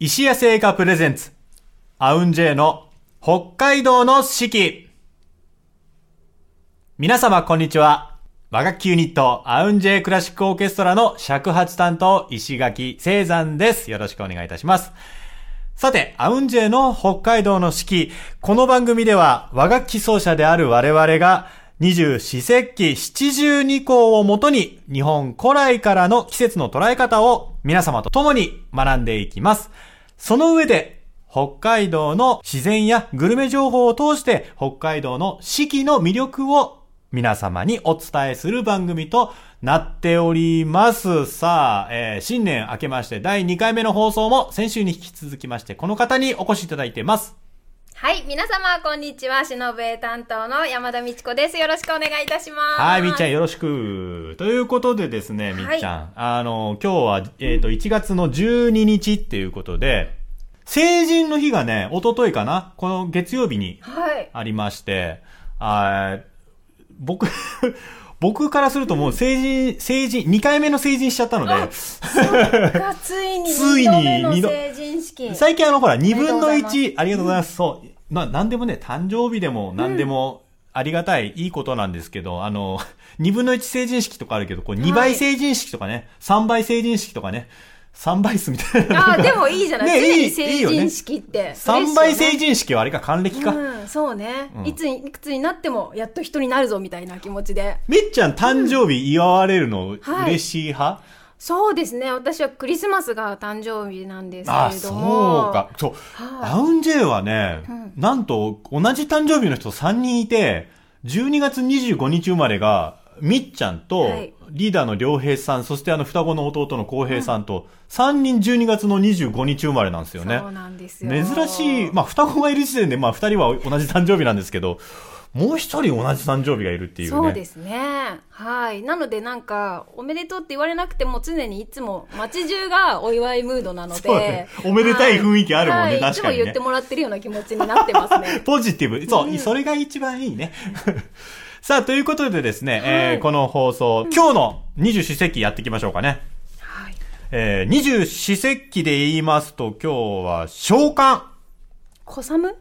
石屋製菓プレゼンツ、アウンジェイの北海道の四季。皆様こんにちは。和楽器ユニット、アウンジェイクラシックオーケストラの尺八担当、石垣聖山です。よろしくお願いいたします。さて、アウンジェイの北海道の四季。この番組では和楽器奏者である我々が二十四節気七十二項をもとに日本古来からの季節の捉え方を皆様と共に学んでいきます。その上で北海道の自然やグルメ情報を通して北海道の四季の魅力を皆様にお伝えする番組となっております。さあ、えー新年明けまして第2回目の放送も先週に引き続きましてこの方にお越しいただいてます。はい、皆様、こんにちは。しのぶえ担当の山田美智子です。よろしくお願いいたします。はい、みっちゃんよろしく。ということでですね、みっちゃん。あの、今日は、えっ、と、1月の12日っていうことで、成人の日がね、一昨日かな？この月曜日にはい。ありまして、あー僕、僕からするともう成人、成人、2回目の成人しちゃったので、がついに ついに2度目の二度成人式。最近あのほら、2分のおめでとうござい1、ありがとうございます。そう。まあ、なんでもね、誕生日でも何でもありがたい、いいことなんですけど、あの、2分の1成人式とかあるけど、こう2倍成人式とかね、3倍成人式とかね、3倍数みたいな。あーでもいいじゃない。ねいい常に成人式って。3倍成人人式はあれか、還暦か。うん、そうね、うんいつに、いくつになっても、やっと人になるぞ、みたいな気持ちで。めっちゃん誕生日祝われるのはい嬉しい派、そうですね。私はクリスマスが誕生日なんですけあ、れどそも。うか。そう。はいアウンジェイはね、うんなんと同じ誕生日の人3人いて、12月25日生まれが、みっちゃんとはい、リーダーの良平さん、そしてあの双子の弟の浩平さんと、3人12月の25日生まれなんですよねそう。なんですよ。珍しい、まあ双子がいる時点で、まあ2人は同じ誕生日なんですけど、もう一人同じ誕生日がいるっていうね。そうですね。はい。なのでなんか、おめでとうって言われなくても常にいつも街中がお祝いムードなのでね。おめでたい雰囲気あるもんねはい確かにねいつも言ってもらってるような気持ちになってますね。ポジティブ。そう、うんそれが一番いいね。さあ、ということでですね、えーはいこの放送、今日の二十四節気やっていきましょうかね。はい。えー、二十四節気で言いますと、今日は、召喚。小寒？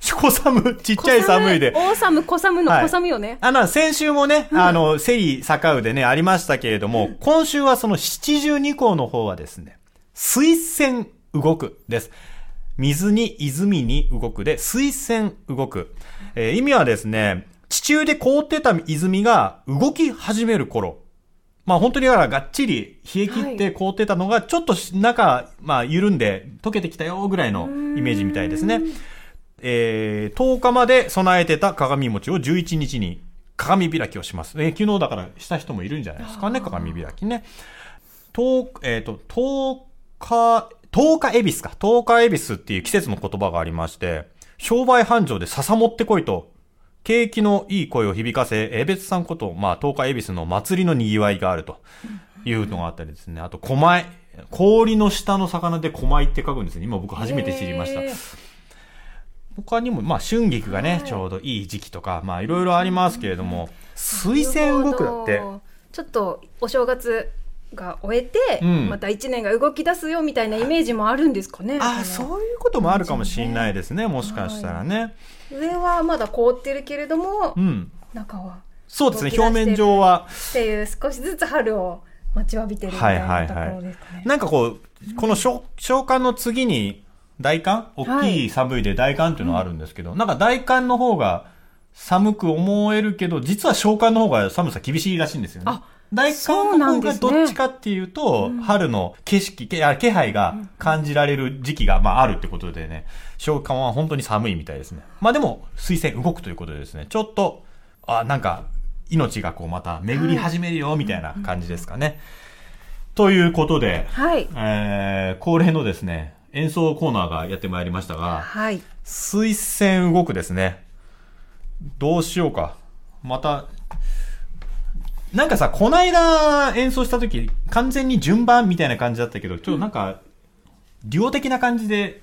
小寒、ちっちゃい寒いで。大寒、小寒のはい小寒よね。あの、先週もね、あの、セリ、坂うでね、ありましたけれども、今週はその七十二項の方はですね、水泉動くです。水に泉に動くで、水泉動く。えー意味はですね、地中で凍ってた泉が動き始める頃。まあ本当にだからがっちり冷え切って凍ってたのが、ちょっと中、まあ緩んで溶けてきたよぐらいのイメージみたいですね。えー、10日まで備えてた鏡餅を11日に鏡開きをします。えー昨日だからした人もいるんじゃないですかね、鏡開きね。10、えっ、と、10日、10日恵比寿か。10日恵比寿っていう季節の言葉がありまして、商売繁盛で笹持ってこいと、景気のいい声を響かせ、江別さんこと、まあ、10日恵比寿の祭りの賑わいがあるというのがあったりですね。あと、狛江。氷の下の魚で狛江って書くんですね。今僕初めて知りました。他にも、まあ、春菊がね、はいちょうどいい時期とか、まあ、いろいろありますけれども、水仙動くだってちょっとお正月が終えて、うんまた一年が動き出すよみたいなイメージもあるんですかね。ああ、こそういうこともあるかもしれないですね、もしかしたらね。の上はまだ凍ってるけれども、うん。中はそうですね、表面上は。っていう少しずつ春を待ちわびてるみたいなところですかね。なんかこう、この召召喚の次に、大寒？大きい寒いで大寒っていうのがあるんですけど、なんか大寒の方が寒く思えるけど、実は召喚の方が寒さ厳しいらしいんですよね。あ。大寒の方がどっちかっていうと、春の景色、気配が感じられる時期が、まああるってことでね、召喚は本当に寒いみたいですね。まあでも、水仙動くということでですね、ちょっと、あ、なんか、命がこうまた巡り始めるよ、みたいな感じですかね。ということで、はい。えー、恒例のですね、演奏コーナーがやってまいりましたが、はい。水仙動くですね。どうしようか。また、なんかさ、こないだ演奏した時、完全に順番みたいな感じだったけど、ちょっとなんか、デュオ的な感じで、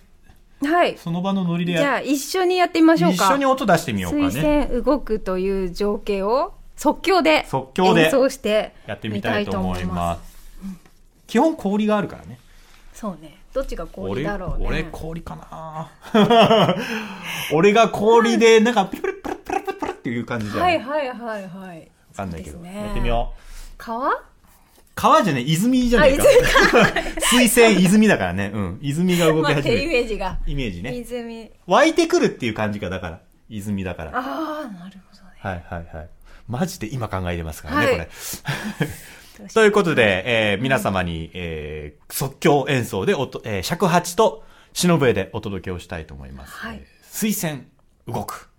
はい。その場のノリでやじゃあ一緒にやってみましょうか。一緒に音出してみようか水ね。仙動くという情景を即興で即興で演奏してやってみたいと思います。基本氷があるからね。そうねどっちが氷俺、だろうね俺氷かな 俺が氷で、なんか、ピルピルピルピルピルっていう感じじゃない？わはいはいはいはいかんないけど。ねやってみよう。川？川じゃね泉じゃねえか。水泉泉だからね。うん。泉が動き始める。メージがイメージね。泉湧いてくるっていう感じか、だから。泉だから。ああなるほどねはいはいはい。マジで今考えてますからね、はいこれ。ということで、えー皆様に、えー即興演奏でおと、えー尺八と忍笛でお届けをしたいと思います。はいえー水仙動く。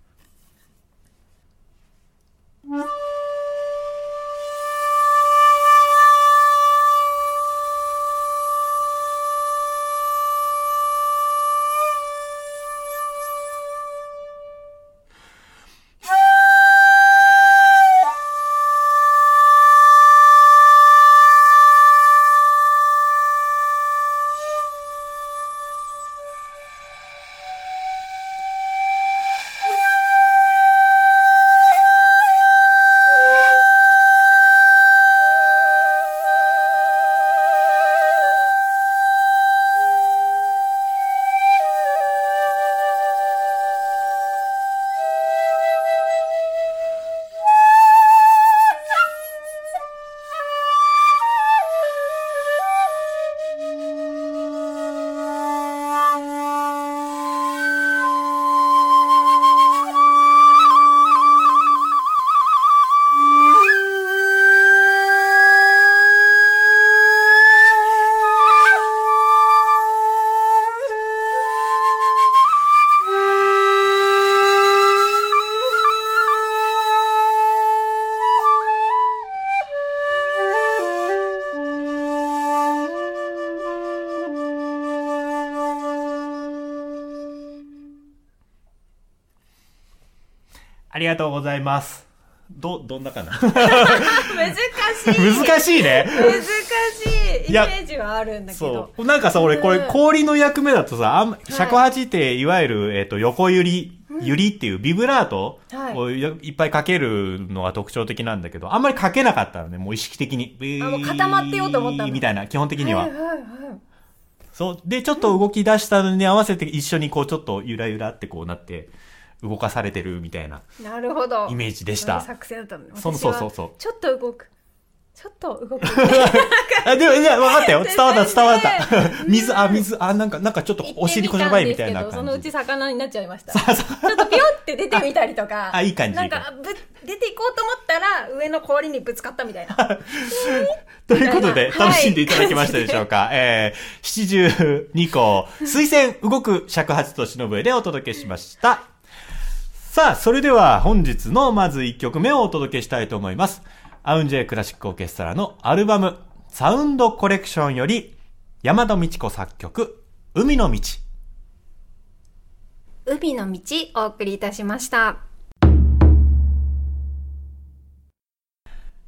ありがとうございます。ど、どんなかな？難しい難しいね。難しいイメージはあるんだけどそう。なんかさ、俺これうん氷の役目だとさ、あん尺八っていわゆる、えっ、と、横揺り、揺りっていうビブラートはいをいいっぱいかけるのが特徴的なんだけど、あんまりかけなかったのね、もう意識的に。あもう固まってようと思ったのみたいな、基本的には。はいはいはいそう。で、ちょっと動き出したのに合わせて一緒にこう、ちょっとゆらゆらってこうなって、動かされてるみたいななるほど。イメージでした。作戦だったのね。そうそうそう。ちょっと動く。ちょっと動く。あ、でも、いや、分かったよ。伝わった、伝わった。ね。水、あ、水、あ、なんか、なんかちょっとお尻こしらばいみたいな行ってみたんですけどそのうち感じ。魚になっちゃいました。ちょっとピョンって出てみたりとか。あいい感じ。なんかぶ出ていこうと思ったら上の氷にぶつかったみたいな。ということで、楽しんでいただけましたでしょうか。えー、72個、水仙動く尺八と忍笛でお届けしました。さあ、それでは本日のまず1曲目をお届けしたいと思います。アウンジェイクラシックオーケストラのアルバム、サウンドコレクションより、山田美智子作曲、海の道。海の道お送りいたしました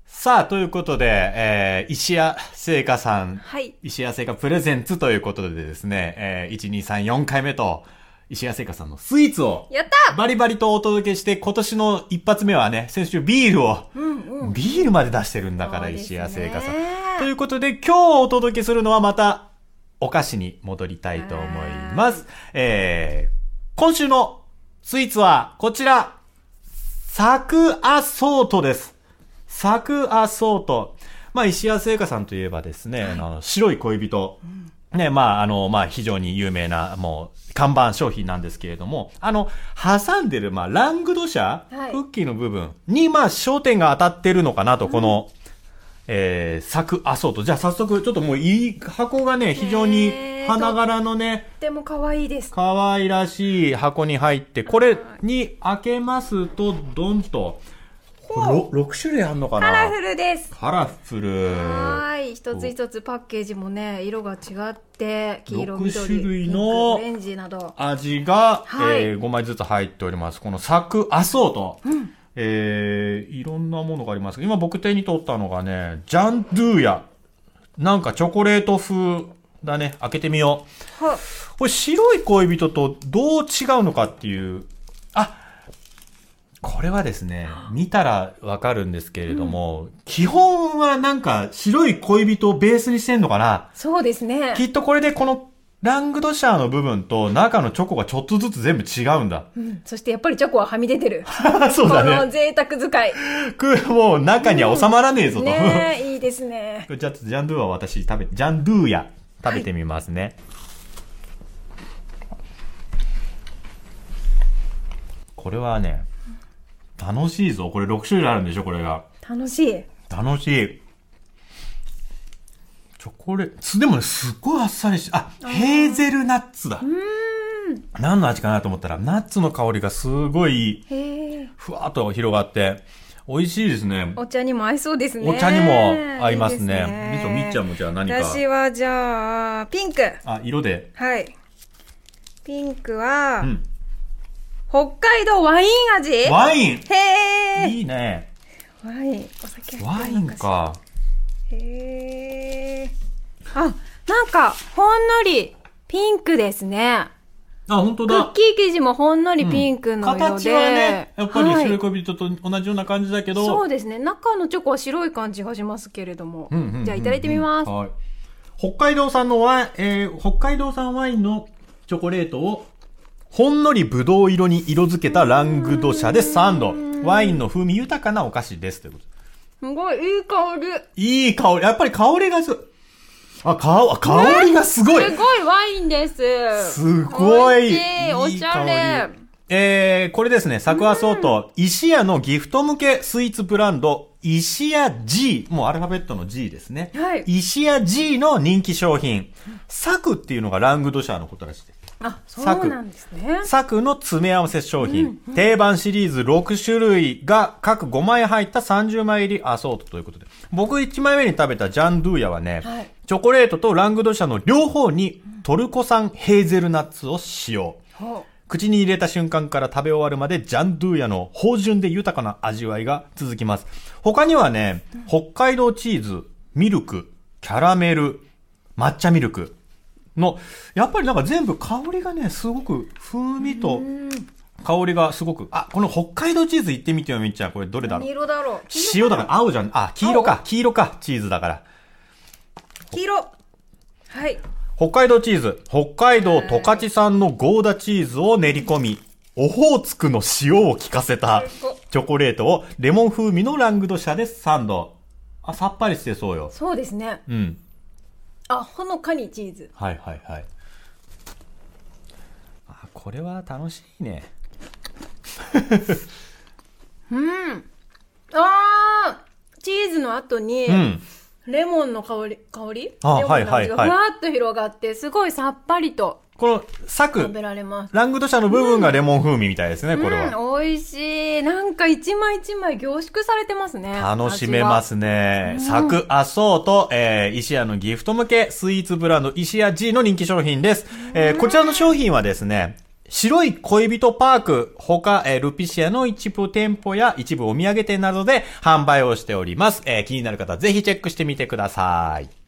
さあ、ということで、えー、石屋製菓さん、はい石屋製菓プレゼンツということでですね、えー、1、2、3、4回目と、石屋製菓さんのスイーツを、やったバリバリとお届けして、今年の一発目はね、先週ビールを、うんうんビールまで出してるんだから、石屋製菓さん。ということで、今日お届けするのはまた、お菓子に戻りたいと思います。えー、今週のスイーツは、こちら、サクアソートです。サクアソート。まあ、石屋製菓さんといえばですね、あの白い恋人。ね、まあ、あの、まあ、非常に有名な、もう、看板商品なんですけれども、あの、挟んでる、まあ、ラングド社、はい。クッキーの部分に、まあ、焦点が当たってるのかなと、この、えー、サクアソート。じゃあ、早速、ちょっともう、いい、箱がね、非常に花柄のね、とっても可愛いです。可愛らしい箱に入って、これに開けますと、ドンと、ろ6種類あんのかな？カラフルですカラフル。はーい一つ一つパッケージもね色が違って黄色六緑種類のオレンジなど味が、はいえー5枚ずつ入っております。このサクアソート。えーいろんなものがあります。今僕手に取ったのがね、ジャンドゥーヤ。なんかチョコレート風だね。開けてみよう。はこれ白い恋人とどう違うのかっていう。あ、これはですね、見たらわかるんですけれども、基本はなんか白い恋人をベースにしてんのかな？そうですね。きっとこれでこのラングドシャーの部分と中のチョコがちょっとずつ全部違うんだ。うん、そしてやっぱりチョコははみ出てる。そうだこのね。贅沢使い。くもう中には収まらねえぞと。ねえ、いいですね。じゃあ、ジャンドゥは私食べ、ジャンドゥや食べてみますね。これはね、楽しいぞ。これ6種類あるんでしょ、これが。楽しい。楽しい。チョコレート、でもね、すっごいあっさりし、あ、ヘーゼルナッツだ。何の味かなと思ったら、ナッツの香りがすごい。ふわっと広がって、美味しいですね。お茶にも合いそうですね。お茶にも合いますね。みそみっちゃんもじゃあ何か。私はじゃあ、ピンク。あ、色で。はい。ピンクは、うん。北海道ワイン味？ワイン？へえ。いいね。ワイン。お酒入ワイ。ンか。へえ。あ、なんか、ほんのり、ピンクですね。あ、本当クッだ。キー生地もほんのりピンクの色で。形はね、やっぱりはい白い恋人と同じような感じだけど。そうですね。中のチョコは白い感じがしますけれども。うんうんうんうんじゃあいただいてみます。はい。北海道産のワイン、えー、北海道産ワインのチョコレートを、ほんのりブドウ色に色付けたラングドシャでサンド。ワインの風味豊かなお菓子です。ということすごい、いい香り。いい香り。やっぱり香りがす、あ、香、香りがすごい。すごいワインです。すごい。美味しいおしゃれえー、これですね、サクアソート、石屋のギフト向けスイーツブランド、石屋 G、もうアルファベットの G ですね。はい石屋 G の人気商品。サクっていうのがラングドシャーのことらしいです。あ、そうなんですね。サクの詰め合わせ商品。定番シリーズ6種類が各5枚入った30枚入りアソートということで。僕1枚目に食べたジャンドゥーヤはね、はいチョコレートとラングドシャの両方にトルコ産ヘーゼルナッツを使用。ほ口に入れた瞬間から食べ終わるまでジャンドゥーヤの芳醇で豊かな味わいが続きます。他にはね、北海道チーズ、ミルク、キャラメル、抹茶ミルクの、やっぱりなんか全部香りがね、すごく風味と香りがすごく、あ、この北海道チーズ行ってみてよ、みっちゃん。これどれだろう？色だろう？塩だから青じゃん。あ、黄色か。黄色か。チーズだから。黄色。はい。北海道チーズ、北海道十勝産のゴーダチーズを練り込み、オホーツクの塩を効かせたチョコレートをレモン風味のラングドシャでサンド。あ、さっぱりしてそうよ。そうですね。うん。あ、ほのかにチーズ。はいはいはい。あ、これは楽しいね。うん。あーチーズの後に、うん。レモンの香り、香り？あレモンの味がふわっと広がって、すごいさっぱりとこの、サ食べク、られます。ラングドシャの部分がレモン風味みたいですね、これは。うん、美味しい。なんか一枚一枚凝縮されてますね。楽しめますね。サクアソート、えー、石屋のギフト向けスイーツブランド石屋 G の人気商品です。えー、こちらの商品はですね、白い恋人パーク、他、えー、ルピシアの一部店舗や一部お土産店などで販売をしております。えー、気になる方はぜひチェックしてみてください。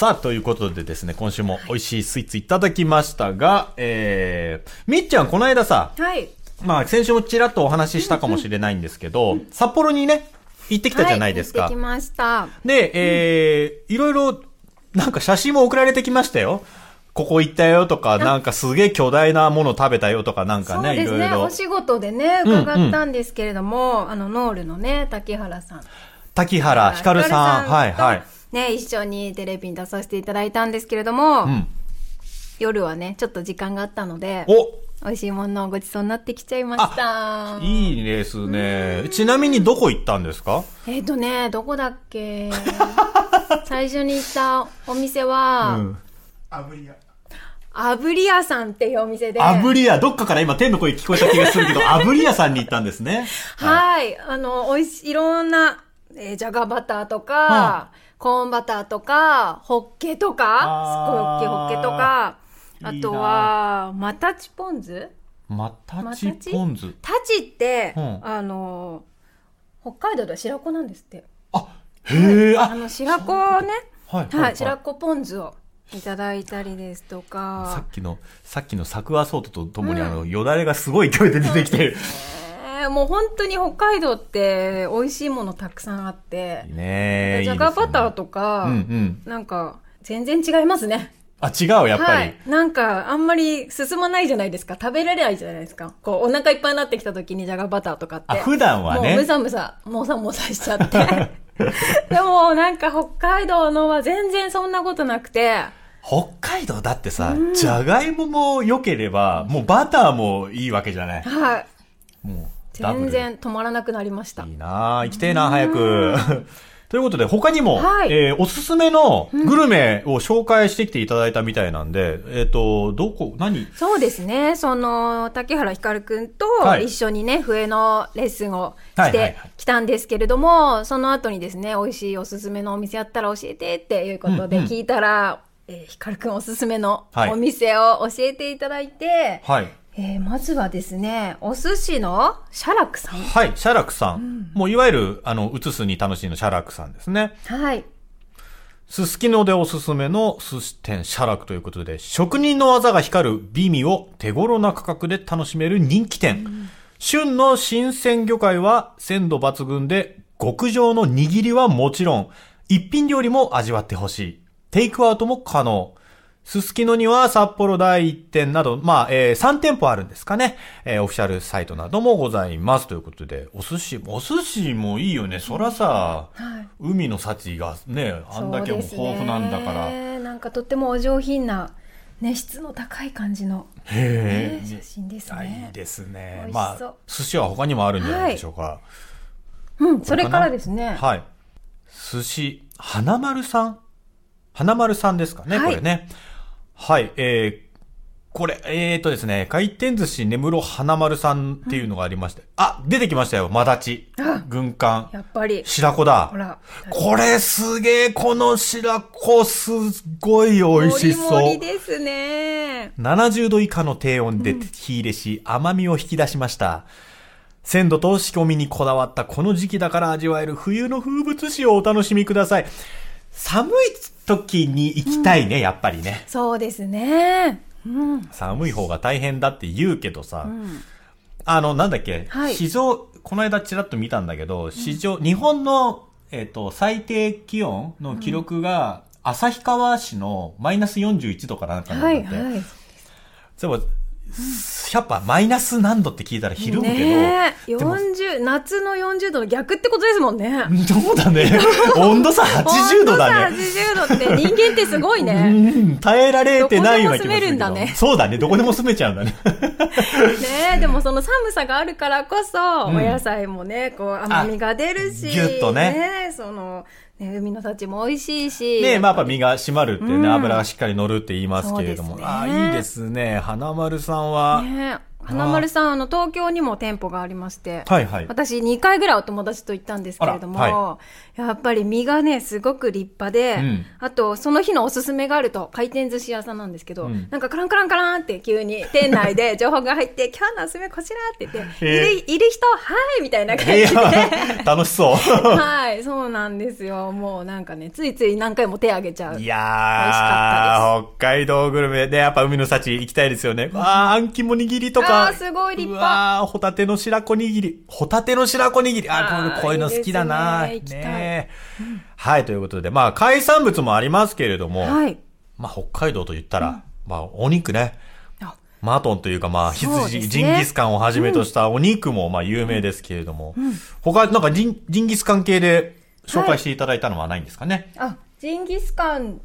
さあ、ということでですね、今週も美味しいスイーツいただきましたが、えー、みっちゃんこの間さ、はい。まあ、先週もちらっとお話ししたかもしれないんですけど、札幌にね、行ってきたじゃないですか。はい、行ってきました。で、えーいろいろ、なんか写真も送られてきましたよ。ここ行ったよとか、なんかすげえ巨大なもの食べたよとか、なんかね、いそうですね。ろいろお。仕事でね、うん伺ったんですけれども、あの、ノールのね、竹原さん。滝原ひかるさん。はい、とはい。ね、一緒にテレビに出させていただいたんですけれども、うん。夜はね、ちょっと時間があったので、お美味しいものをごちそうになってきちゃいました。いいですね。ちなみにどこ行ったんですか？えっ、とね、どこだっけ？最初に行ったお店は、あぶり屋。あぶり屋さんっていうお店で、あぶり屋。どっかから今天の声聞こえた気がするけど、あぶり屋さんに行ったんですね。はい。あの、美味しい、いろんな、えーじゃがバターとか、はコーンバターとか、ホッケとか、すっごい大きいホッケとか、あとは、マタチポン酢またちポン酢。タチって、うん。あの、北海道では白子なんですって。あ、へえ、あ、あの、白子をね、はい、はい、白子ポン酢をいただいたりですとさかっ。きの、さっきのサクアソートとともに、あの、よだれがすごい勢いで出てきてもう本当に北海道って美味しいものたくさんあって。ねえ。じゃがバターと。とか、うんうん。なんか全然違いますね。あ、違う、やっぱり。はい。なんかあんまり進まないじゃないですか。食べられないじゃないですか。こうお腹いっぱいになってきた時にじゃがバターとかって。あ、普段はもうむね。さむさ、もさもさしちゃって。でもなんか北海道のは全然そんなことなくて、北海道だってさ、じゃがいもも良ければ、もうバターもいいわけじゃない。はい。もう、全然止まらなくなりました。いいなぁ、行きてえな早く。ということで、他にも、はい。えーおすすめのグルメを紹介してきていただいたみたいなんで、えっ、と、どこ、何？そうですね。その、竹原ひかるくんとはい。一緒にね、笛のレッスンをしてはいはいはい。きたんですけれども、その後にですね、美味しいおすすめのお店あったら教えてっていうことでうんうん。聞いたら、えーひかるくんおすすめのはい。お店を教えていただいて、はい。えーまずはですね、お寿司の写楽さん。はい、シャラクさん。もういわゆる、あの、映すに楽しいのシャラクさんですね。はい。すすきのでおすすめの寿司店シャラクということで、職人の技が光る美味を手頃な価格で楽しめる人気店。旬の新鮮魚介は鮮度抜群で、極上の握りはもちろん、一品料理も味わってほしい。テイクアウトも可能。すすきのには札幌第1店など、まあ、えー3店舗あるんですかね。えーオフィシャルサイトなどもございます。ということで、お寿司、お寿司もいいよね。そらさ、はい。海の幸がね、あんだけも豊富なんだから。そうですねなんかとってもお上品な、ね、質の高い感じの、へえ。ね写真ですあいいね。ですねまあ、寿司は他にもあるんじゃないでしょうか。うん、それからですね。はい。寿司、花丸さん？花丸さんですかね、はいこれね。はい、えー、これ、えーとですね、回転寿司根室花丸さんっていうのがありまして、あ、出てきましたよ、マダチあ。軍艦。やっぱり、白子だほ。ら、これすげえ、この白子すっごい美味しそう。もりですね。70度以下の低温で火入れし、甘みを引き出しました。鮮度と仕込みにこだわったこの時期だから味わえる冬の風物詩をお楽しみください。寒い時に行きたいね、やっぱりね。そうですね。うん。寒い方が大変だって言うけどさ、うんあの、なんだっけ、はい史上、この間ちらっと見たんだけど、史上、日本の、えっ、と、最低気温の記録が、旭川市のマイナス41度からなんかなんだはって。いはい。そうやっぱマイナス何度って聞いたらひるむけど、ねえ、でも40、夏の40度の逆ってことですもんね。そうだね。温度差80度だね。温度差80度って人間ってすごいね。うん、耐えられてないような気もするんだねそうだね。どこでも住めちゃうんだね。ねえ、でもその寒さがあるからこそ、うんお野菜もね、こう甘みが出るし、あぎゅっとねえその、ね、海の幸も美味しいし。ねまあやっぱ身が締まるってね、うん油がしっかり乗るって言いますけれども。ねああ、いいですね。花丸さんは、ねえ花丸さん、あの、東京にも店舗がありまして、はいはい。私2回ぐらいお友達と行ったんですけれども、はやっぱり身がね、すごく立派で、うんあと、その日のおすすめがあると、回転寿司屋さんなんですけど、うんなんかカランカランカランって急に店内で 情報が入って、今日のおすすめこちらって言って、へえいる、いる人、はいみたいな感じで。楽しそう。はい、そうなんですよ。もうなんかね、ついつい何回も手挙げちゃう。いや美味しかー、北海道グルメで、やっぱ海の幸行きたいですよね。あー、あん肝握りとか。すごい立派うわー、ホタテの白子握り。ホタテの白子握り。あこういうの好きだな。いいね行きたいねはい、ということで、まあ、海産物もありますけれども、はい。まあ、北海道と言ったら、まあ、お肉ね。あマトンというか、まあ、羊、ねジンギスカンをはじめとしたお肉も、まあ、有名ですけれども、他、なんかジン、ジンギスカン系で紹介していただいたのはないんですかね？あ、ジンギスカン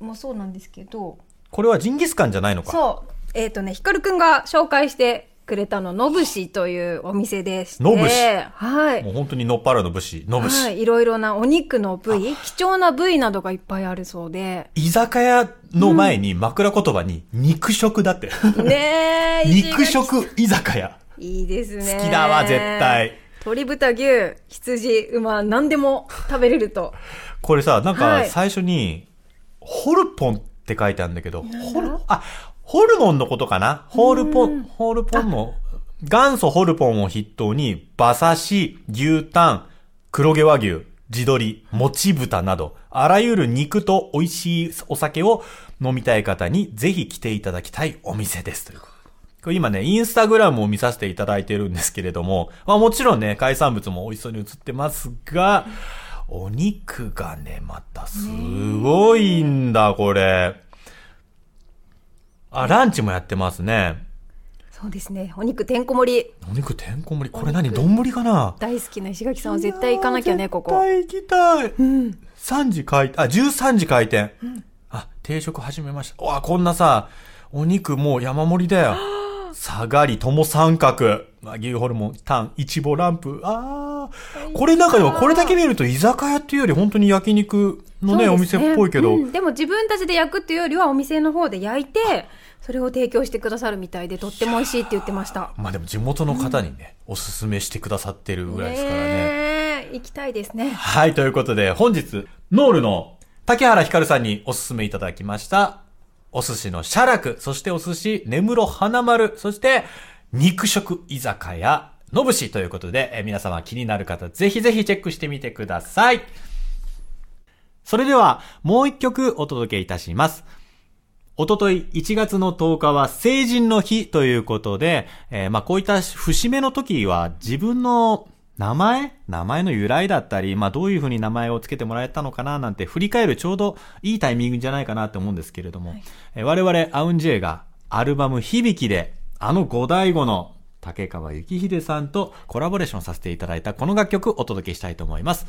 もそうなんですけど、これはジンギスカンじゃないのか。そう。えっ、とね、ヒカルくんが紹介してくれたの、のぶしというお店でして。のぶし？はい。もう本当にのっぱらの武士、のぶし。はい。いろいろなお肉の部位、貴重な部位などがいっぱいあるそうで。居酒屋の前に枕言葉に肉食だって。ねえ、肉食居酒屋。いいですね。好きだわ絶対。鶏豚牛、羊、馬、何でも食べれると。これさ、なんはいか最初に、ホルポンって書いてあるんだけど、ホル、あ、ホルモンのことかな？ホールポン、ホールポンの、元祖ホルポンを筆頭に、馬刺し、牛タン、黒毛和牛、地鶏、もち豚など、あらゆる肉と美味しいお酒を飲みたい方にぜひ来ていただきたいお店です。というこ今ね、インスタグラムを見させていただいてるんですけれども、まあもちろんね、海産物も美味しそうに映ってますが、お肉がね、またすごいんだ、これ。あ、ランチもやってますね。そうですね。お肉てんこ盛り。お肉てんこ盛り。これ何丼かな？大好きな石垣さんは絶対行かなきゃね、ここ。絶対行きたい。3時開店、あ、13時開店。あ、定食始めました。わ、こんなさ、お肉もう山盛りだよ。下がり、とも三角。和牛ホルモン、タン、いちぼランプ。あー。これなんかでもこれだけ見ると居酒屋っていうより本当に焼肉のね、おそうです店っぽいけど。うんでも自分たちで焼くっていうよりはお店の方で焼いて、それを提供してくださるみたいで、とっても美味しいって言ってました。まあでも地元の方にね、おすすめしてくださってるぐらいですからね。ねえ行きたいですね。はい、ということで、本日、ノールの竹原ひかるさんにおすすめいただきました、お寿司のシャラク、そしてお寿司、根室花丸、そして、肉食居酒屋、のぶしということで、えー皆様気になる方、ぜひぜひチェックしてみてください。それでは、もう一曲お届けいたします。おととい1月の10日は成人の日ということで、えーまあこういった節目の時は自分の名前名前の由来だったり、まあどういうふうに名前を付けてもらえたのかななんて振り返るちょうどいいタイミングじゃないかなって思うんですけれども、えー我々 AUN Jがアルバム響きであのゴダイゴのタケカワユキヒデさんとコラボレーションさせていただいたこの楽曲お届けしたいと思います。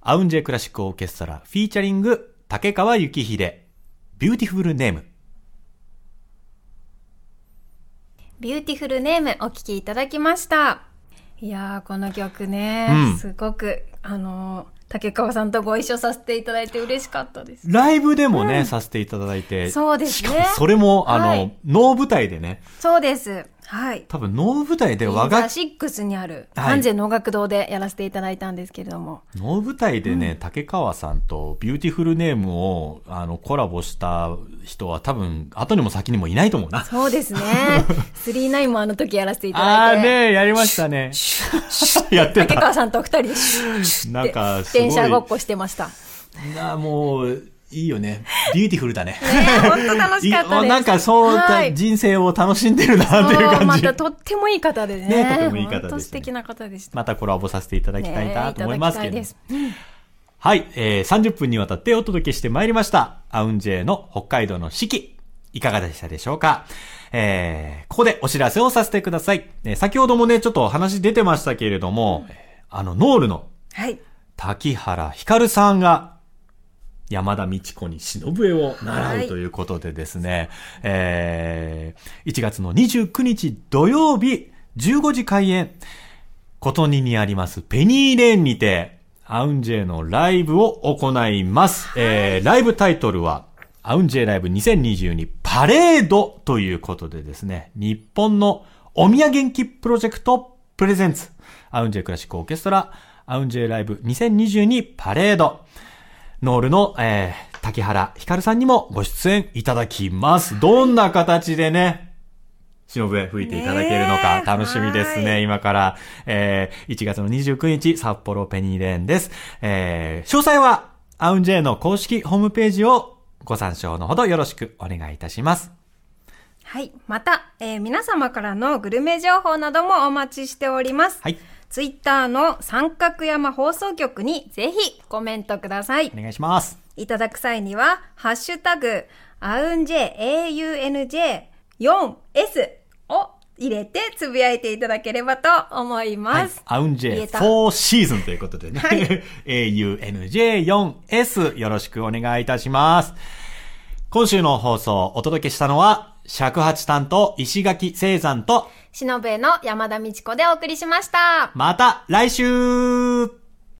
AUN Jクラシックオーケストラフィーチャリング竹川幸秀。ビューティフルネームビューティフルネームお聴きいただきました。いやー、この曲ね、うんすごく、あのータケカワさんとご一緒させていただいて嬉しかったです。ライブでもね、させていただいて。そうですねしかもそれも、あの、はい能舞台でね、そうです。はい。多分能舞台で和楽シックスにある、はい観世能楽堂でやらせていただいたんですけれども。能舞台でね、タケカワさんとビューティフルネームを、あの、コラボした人は多分、後にも先にもいないと思うな。そうですね。39もあの時やらせていただいて。ねやりましたね。やってた。竹川さんと二人でなんか。電車ごっこしてました。なもう、いいよね。ビューティフルだね。ね本当楽しかったです。なんかそう人生を楽しんでるなっていう感じ。またとってもいい方でね。ねとてもいい方でね素敵な方でした。またコラボさせていただきたいねなと思いますけど。はい、えー、30分にわたってお届けしてまいりました。アウンジェイの北海道の四季。いかがでしたでしょうか？えー、ここでお知らせをさせてください。えー先ほどもね、ちょっと話出てましたけれども、えーあの、ノールのはい。滝原ひかるさんが、山田道子に忍笛を習うということでですね、えー、1月の29日土曜日15時開演、ことににありますペニーレーンにて、アウンジェイのライブを行います。えー、ライブタイトルは、アウンジェイライブ2022パレードということでですね、日本のお土産元気プロジェクトプレゼンツ、アウンジェイクラシックオーケストラ、アウンジェイライブ2022パレード、ノールの、えー、竹原ひかるさんにもご出演いただきます。どんな形でね、忍笛吹いていただけるのか楽しみですね、は今から。えー、1月の29日、札幌ペニーレーンです。えー、詳細は、アウンジェイの公式ホームページをご参照のほどよろしくお願いいたします。はい。また、えー皆様からのグルメ情報などもお待ちしております。はい。ツイッターの三角山放送局にぜひコメントくださいお。願いします。いただく際には、ハッシュタグ、アウンジェ AUNJ4S を入れてつぶやいていただければと思いはいます。。アウンジェイ言えた4シーズンということでね。はい AUNJ4S よろしくお願いいたします。今週の放送お届けしたのは、尺八担当石垣聖山と、しのべの山田美智子でお送りしました。また来週